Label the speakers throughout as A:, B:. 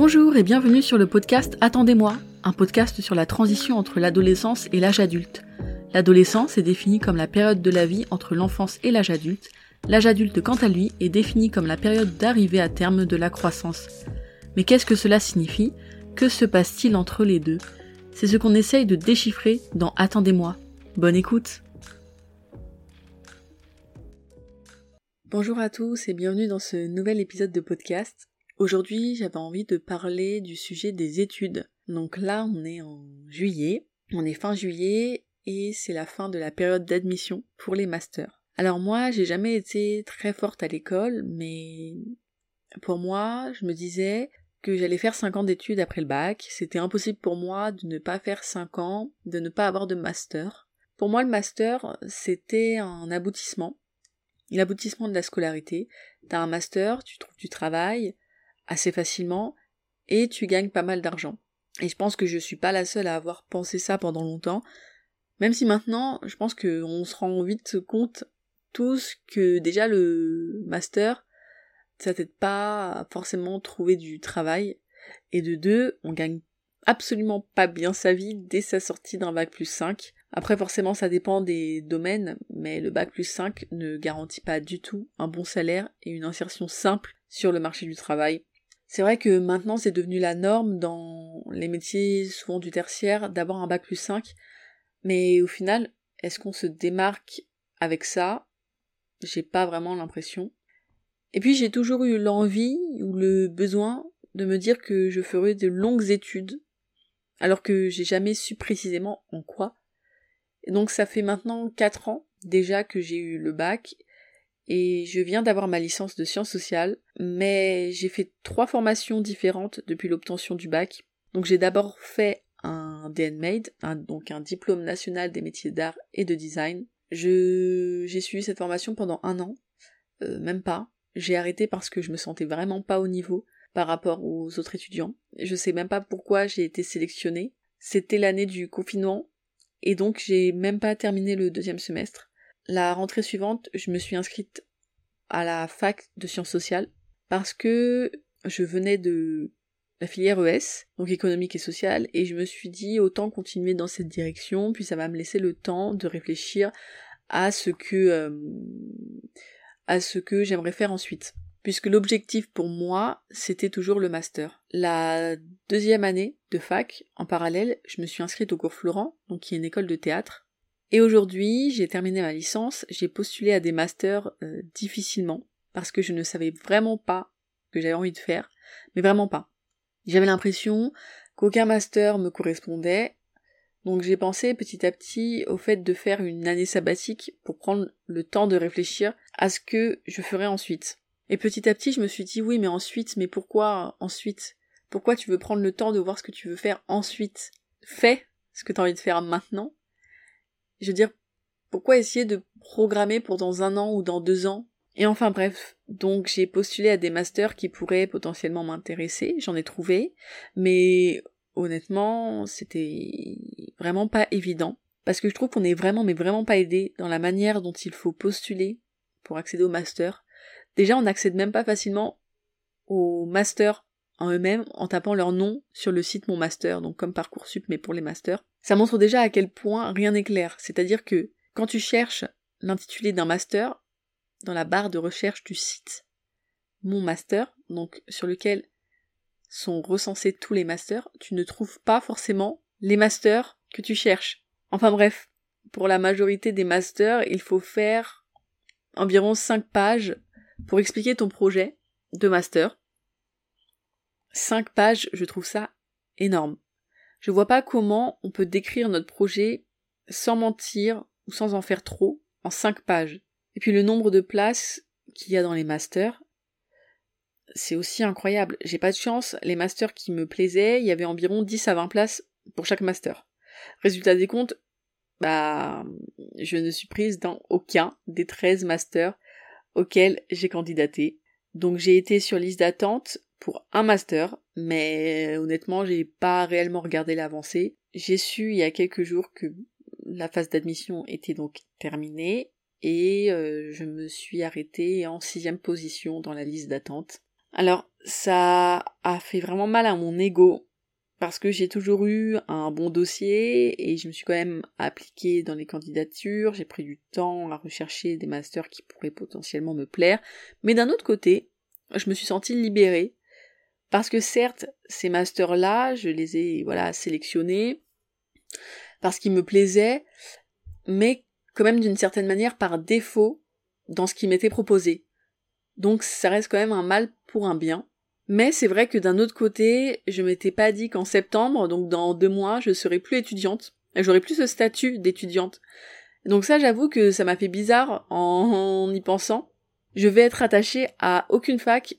A: Bonjour et bienvenue sur le podcast Attendez-moi, un podcast sur la transition entre l'adolescence et l'âge adulte. L'adolescence est définie comme la période de la vie entre l'enfance et l'âge adulte. L'âge adulte, quant à lui, est défini comme la période d'arrivée à terme de la croissance. Mais qu'est-ce que cela signifie? Que se passe-t-il entre les deux? C'est ce qu'on essaye de déchiffrer dans Attendez-moi. Bonne écoute Bonjour à tous et bienvenue dans ce nouvel épisode de podcast. Aujourd'hui, j'avais envie de parler du sujet des études. Donc là, on est en juillet, on est fin juillet et c'est la fin de la période d'admission pour les masters. Alors moi, j'ai jamais été très forte à l'école, mais pour moi, je me disais que j'allais faire 5 ans d'études après le bac. C'était impossible pour moi de ne pas faire 5 ans, de ne pas avoir de master. Pour moi, le master, c'était un aboutissement. L'aboutissement de la scolarité. T'as un master, tu trouves du travail, assez facilement et tu gagnes pas mal d'argent. Et je pense que je suis pas la seule à avoir pensé ça pendant longtemps, même si maintenant je pense qu'on se rend vite compte tous que déjà le master, ça t'aide pas à forcément trouver du travail, et de deux, on gagne absolument pas bien sa vie dès sa sortie d'un bac plus 5. Après forcément ça dépend des domaines, mais le bac plus 5 ne garantit pas du tout un bon salaire et une insertion simple sur le marché du travail. C'est vrai que maintenant c'est devenu la norme dans les métiers souvent du tertiaire d'avoir un bac plus 5, mais au final, est-ce qu'on se démarque avec ça? J'ai pas vraiment l'impression. Et puis j'ai toujours eu l'envie ou le besoin de me dire que je ferais de longues études, alors que j'ai jamais su précisément en quoi. Et donc ça fait maintenant 4 ans déjà que j'ai eu le bac et je viens d'avoir ma licence de sciences sociales, mais j'ai fait trois formations différentes depuis l'obtention du bac. Donc j'ai d'abord fait un DNMAID, donc un diplôme national des métiers d'art et de design. J'ai suivi cette formation pendant un an, euh, même pas. J'ai arrêté parce que je me sentais vraiment pas au niveau par rapport aux autres étudiants. Je sais même pas pourquoi j'ai été sélectionnée. C'était l'année du confinement et donc j'ai même pas terminé le deuxième semestre. La rentrée suivante, je me suis inscrite à la fac de sciences sociales parce que je venais de la filière ES, donc économique et sociale, et je me suis dit autant continuer dans cette direction, puis ça va me laisser le temps de réfléchir à ce que euh, à ce que j'aimerais faire ensuite. Puisque l'objectif pour moi, c'était toujours le master. La deuxième année de fac, en parallèle, je me suis inscrite au cours Florent, donc qui est une école de théâtre, et aujourd'hui, j'ai terminé ma licence, j'ai postulé à des masters euh, difficilement, parce que je ne savais vraiment pas que j'avais envie de faire, mais vraiment pas. J'avais l'impression qu'aucun master me correspondait, donc j'ai pensé petit à petit au fait de faire une année sabbatique pour prendre le temps de réfléchir à ce que je ferais ensuite. Et petit à petit, je me suis dit oui, mais ensuite, mais pourquoi ensuite? Pourquoi tu veux prendre le temps de voir ce que tu veux faire ensuite? Fais ce que tu as envie de faire maintenant je veux dire, pourquoi essayer de programmer pour dans un an ou dans deux ans? Et enfin bref, donc j'ai postulé à des masters qui pourraient potentiellement m'intéresser, j'en ai trouvé, mais honnêtement, c'était vraiment pas évident. Parce que je trouve qu'on est vraiment, mais vraiment pas aidé dans la manière dont il faut postuler pour accéder au master. Déjà, on n'accède même pas facilement au master en eux-mêmes en tapant leur nom sur le site Mon Master, donc comme Parcoursup mais pour les masters. Ça montre déjà à quel point rien n'est clair, c'est-à-dire que quand tu cherches l'intitulé d'un master, dans la barre de recherche du site Mon Master, donc sur lequel sont recensés tous les masters, tu ne trouves pas forcément les masters que tu cherches. Enfin bref, pour la majorité des masters, il faut faire environ 5 pages pour expliquer ton projet de master, Cinq pages, je trouve ça énorme. Je vois pas comment on peut décrire notre projet sans mentir ou sans en faire trop en cinq pages. Et puis le nombre de places qu'il y a dans les masters, c'est aussi incroyable. J'ai pas de chance, les masters qui me plaisaient, il y avait environ 10 à 20 places pour chaque master. Résultat des comptes, bah, je ne suis prise dans aucun des 13 masters auxquels j'ai candidaté. Donc j'ai été sur liste d'attente pour un master, mais honnêtement, j'ai pas réellement regardé l'avancée. J'ai su il y a quelques jours que la phase d'admission était donc terminée et euh, je me suis arrêtée en sixième position dans la liste d'attente. Alors, ça a fait vraiment mal à mon ego parce que j'ai toujours eu un bon dossier et je me suis quand même appliquée dans les candidatures, j'ai pris du temps à rechercher des masters qui pourraient potentiellement me plaire, mais d'un autre côté, je me suis sentie libérée parce que certes, ces masters-là, je les ai voilà sélectionnés parce qu'ils me plaisaient, mais quand même d'une certaine manière par défaut dans ce qui m'était proposé. Donc ça reste quand même un mal pour un bien. Mais c'est vrai que d'un autre côté, je m'étais pas dit qu'en septembre, donc dans deux mois, je serais plus étudiante. J'aurais plus ce statut d'étudiante. Donc ça, j'avoue que ça m'a fait bizarre en, y pensant. Je vais être attachée à aucune fac,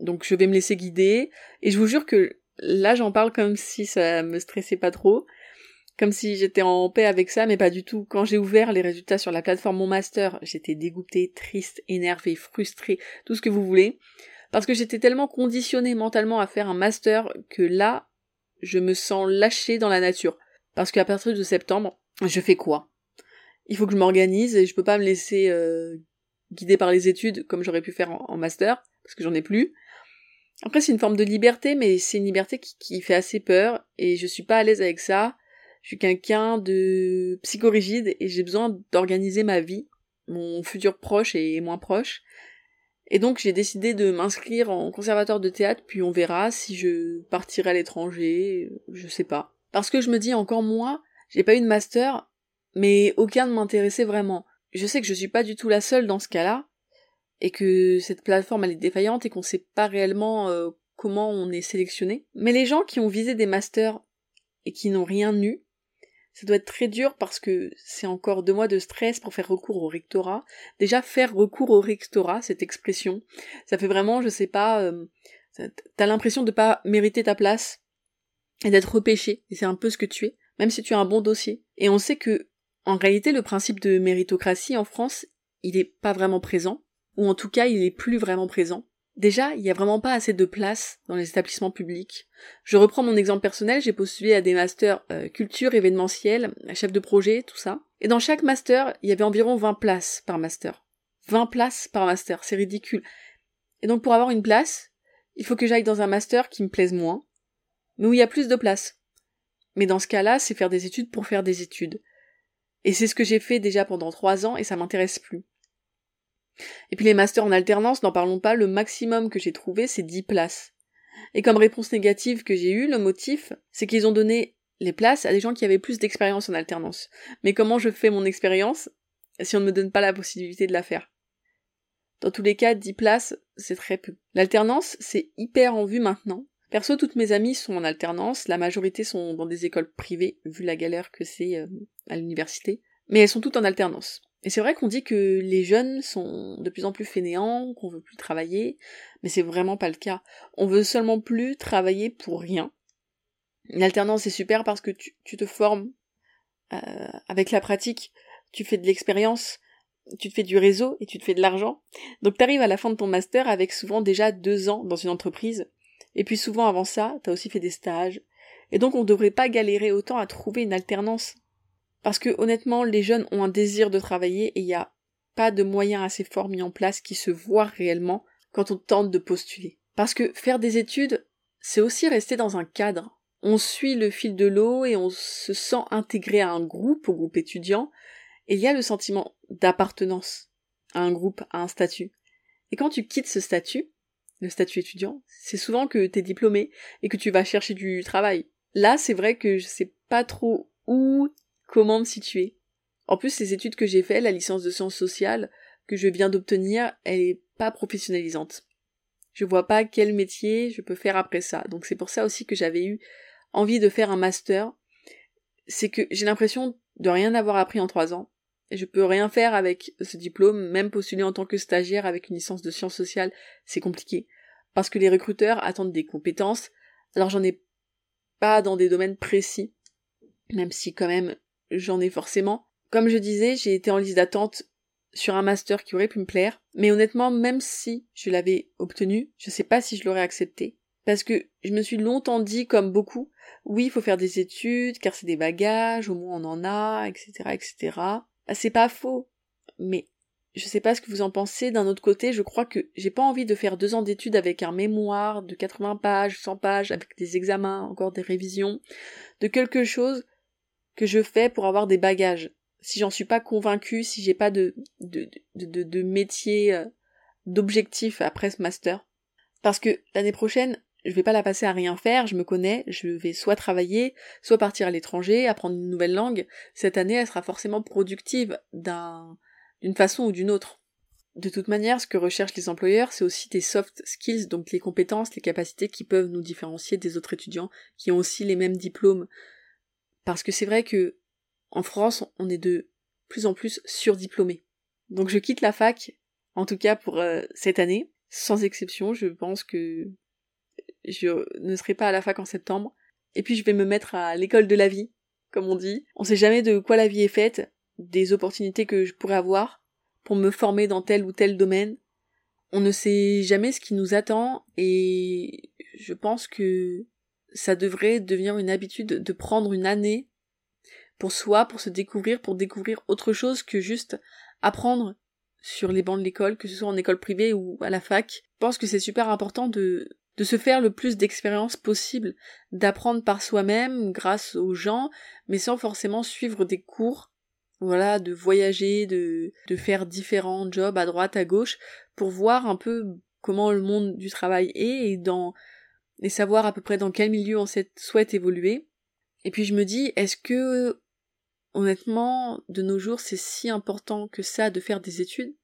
A: donc je vais me laisser guider. Et je vous jure que là, j'en parle comme si ça me stressait pas trop comme si j'étais en paix avec ça, mais pas du tout. Quand j'ai ouvert les résultats sur la plateforme Mon Master, j'étais dégoûtée, triste, énervée, frustrée, tout ce que vous voulez, parce que j'étais tellement conditionnée mentalement à faire un master que là, je me sens lâchée dans la nature. Parce qu'à partir de septembre, je fais quoi? Il faut que je m'organise et je peux pas me laisser euh, guider par les études comme j'aurais pu faire en, master, parce que j'en ai plus. Après, c'est une forme de liberté, mais c'est une liberté qui, fait assez peur, et je suis pas à l'aise avec ça je suis quelqu'un de psychorigide et j'ai besoin d'organiser ma vie, mon futur proche et moins proche. Et donc j'ai décidé de m'inscrire en conservatoire de théâtre, puis on verra si je partirai à l'étranger, je sais pas. Parce que je me dis encore moi, j'ai pas eu de master, mais aucun ne m'intéressait vraiment. Je sais que je suis pas du tout la seule dans ce cas-là, et que cette plateforme elle est défaillante et qu'on sait pas réellement euh, comment on est sélectionné. Mais les gens qui ont visé des masters et qui n'ont rien eu, ça doit être très dur parce que c'est encore deux mois de stress pour faire recours au rectorat. Déjà, faire recours au rectorat, cette expression, ça fait vraiment, je sais pas, euh, t'as l'impression de pas mériter ta place et d'être repêché. Et c'est un peu ce que tu es, même si tu as un bon dossier. Et on sait que, en réalité, le principe de méritocratie en France, il est pas vraiment présent, ou en tout cas, il est plus vraiment présent. Déjà, il n'y a vraiment pas assez de place dans les établissements publics. Je reprends mon exemple personnel, j'ai postulé à des masters euh, culture, événementiel, chef de projet, tout ça. Et dans chaque master, il y avait environ 20 places par master. 20 places par master, c'est ridicule. Et donc pour avoir une place, il faut que j'aille dans un master qui me plaise moins, mais où il y a plus de place. Mais dans ce cas-là, c'est faire des études pour faire des études. Et c'est ce que j'ai fait déjà pendant trois ans et ça m'intéresse plus. Et puis les masters en alternance, n'en parlons pas, le maximum que j'ai trouvé, c'est 10 places. Et comme réponse négative que j'ai eue, le motif, c'est qu'ils ont donné les places à des gens qui avaient plus d'expérience en alternance. Mais comment je fais mon expérience si on ne me donne pas la possibilité de la faire? Dans tous les cas, 10 places, c'est très peu. L'alternance, c'est hyper en vue maintenant. Perso, toutes mes amies sont en alternance, la majorité sont dans des écoles privées, vu la galère que c'est euh, à l'université. Mais elles sont toutes en alternance. Et c'est vrai qu'on dit que les jeunes sont de plus en plus fainéants, qu'on veut plus travailler, mais c'est vraiment pas le cas. On veut seulement plus travailler pour rien. L'alternance c'est super parce que tu, te formes euh, avec la pratique, tu fais de l'expérience, tu te fais du réseau et tu te fais de l'argent. Donc t'arrives à la fin de ton master avec souvent déjà deux ans dans une entreprise. Et puis souvent avant ça, t'as aussi fait des stages. Et donc on devrait pas galérer autant à trouver une alternance parce que honnêtement, les jeunes ont un désir de travailler et il n'y a pas de moyens assez forts mis en place qui se voient réellement quand on tente de postuler. Parce que faire des études, c'est aussi rester dans un cadre. On suit le fil de l'eau et on se sent intégré à un groupe, au groupe étudiant, et il y a le sentiment d'appartenance à un groupe, à un statut. Et quand tu quittes ce statut, le statut étudiant, c'est souvent que t'es diplômé et que tu vas chercher du travail. Là, c'est vrai que je sais pas trop où comment me situer. En plus, les études que j'ai faites, la licence de sciences sociales que je viens d'obtenir, elle est pas professionnalisante. Je vois pas quel métier je peux faire après ça. Donc c'est pour ça aussi que j'avais eu envie de faire un master. C'est que j'ai l'impression de rien avoir appris en trois ans. Et je peux rien faire avec ce diplôme, même postuler en tant que stagiaire avec une licence de sciences sociales, c'est compliqué. Parce que les recruteurs attendent des compétences, alors j'en ai pas dans des domaines précis, même si quand même j'en ai forcément. Comme je disais, j'ai été en liste d'attente sur un master qui aurait pu me plaire, mais honnêtement, même si je l'avais obtenu, je sais pas si je l'aurais accepté. Parce que je me suis longtemps dit, comme beaucoup, oui, il faut faire des études, car c'est des bagages, au moins on en a, etc., etc. Bah, c'est pas faux. Mais je sais pas ce que vous en pensez. D'un autre côté, je crois que j'ai pas envie de faire deux ans d'études avec un mémoire de 80 pages, 100 pages, avec des examens, encore des révisions, de quelque chose que je fais pour avoir des bagages. Si j'en suis pas convaincue, si j'ai pas de, de, de, de, métier, euh, d'objectif après ce master. Parce que l'année prochaine, je vais pas la passer à rien faire, je me connais, je vais soit travailler, soit partir à l'étranger, apprendre une nouvelle langue. Cette année, elle sera forcément productive d'un, d'une façon ou d'une autre. De toute manière, ce que recherchent les employeurs, c'est aussi des soft skills, donc les compétences, les capacités qui peuvent nous différencier des autres étudiants qui ont aussi les mêmes diplômes. Parce que c'est vrai que en France, on est de plus en plus surdiplômés. Donc je quitte la fac, en tout cas pour euh, cette année, sans exception. Je pense que je ne serai pas à la fac en septembre. Et puis je vais me mettre à l'école de la vie, comme on dit. On sait jamais de quoi la vie est faite des opportunités que je pourrais avoir pour me former dans tel ou tel domaine. On ne sait jamais ce qui nous attend et je pense que ça devrait devenir une habitude de prendre une année pour soi, pour se découvrir, pour découvrir autre chose que juste apprendre sur les bancs de l'école, que ce soit en école privée ou à la fac. Je pense que c'est super important de, de se faire le plus d'expériences possible, d'apprendre par soi-même grâce aux gens, mais sans forcément suivre des cours voilà, de voyager, de, de faire différents jobs à droite, à gauche, pour voir un peu comment le monde du travail est et dans, et savoir à peu près dans quel milieu on souhaite évoluer. Et puis je me dis, est-ce que, honnêtement, de nos jours, c'est si important que ça de faire des études?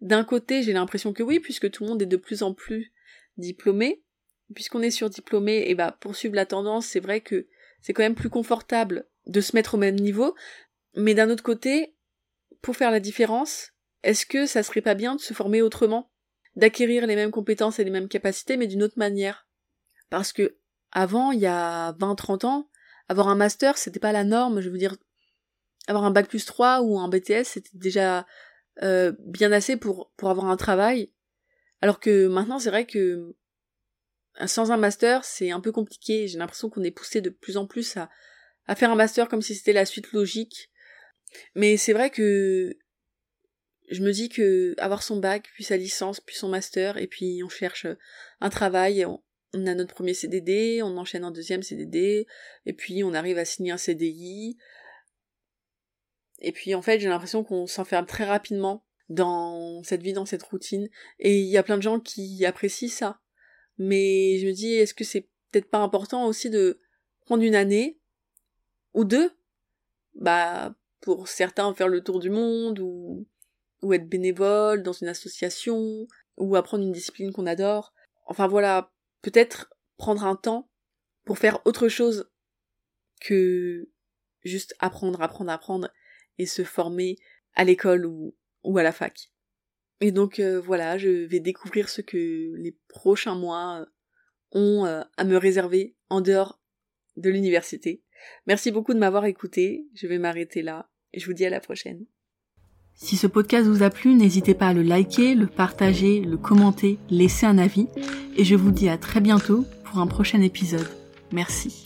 A: D'un côté, j'ai l'impression que oui, puisque tout le monde est de plus en plus diplômé. Puisqu'on est surdiplômé, et bah, poursuivre la tendance, c'est vrai que c'est quand même plus confortable de se mettre au même niveau, mais d'un autre côté, pour faire la différence, est-ce que ça serait pas bien de se former autrement? D'acquérir les mêmes compétences et les mêmes capacités, mais d'une autre manière? Parce que, avant, il y a 20-30 ans, avoir un master, c'était pas la norme, je veux dire, avoir un bac plus 3 ou un BTS, c'était déjà euh, bien assez pour, pour avoir un travail. Alors que maintenant, c'est vrai que sans un master, c'est un peu compliqué. J'ai l'impression qu'on est poussé de plus en plus à, à faire un master comme si c'était la suite logique mais c'est vrai que je me dis que avoir son bac, puis sa licence, puis son master, et puis on cherche un travail, a notre premier CDD, on enchaîne un deuxième CDD, et puis on arrive à signer un CDI. Et puis en fait, j'ai l'impression qu'on s'enferme très rapidement dans cette vie, dans cette routine. Et il y a plein de gens qui apprécient ça. Mais je me dis, est-ce que c'est peut-être pas important aussi de prendre une année ou deux, bah, pour certains faire le tour du monde ou, ou être bénévole dans une association ou apprendre une discipline qu'on adore. Enfin voilà, peut-être prendre un temps pour faire autre chose que juste apprendre, apprendre, apprendre et se former à l'école ou, à la fac. Et donc euh, voilà, je vais découvrir ce que les prochains mois ont euh, à me réserver en dehors de l'université. Merci beaucoup de m'avoir écouté. Je vais m'arrêter là et je vous dis à la prochaine. Si ce podcast vous a plu, n'hésitez pas à le liker, le partager, le commenter, laisser un avis et je vous dis à très bientôt pour un prochain épisode. Merci.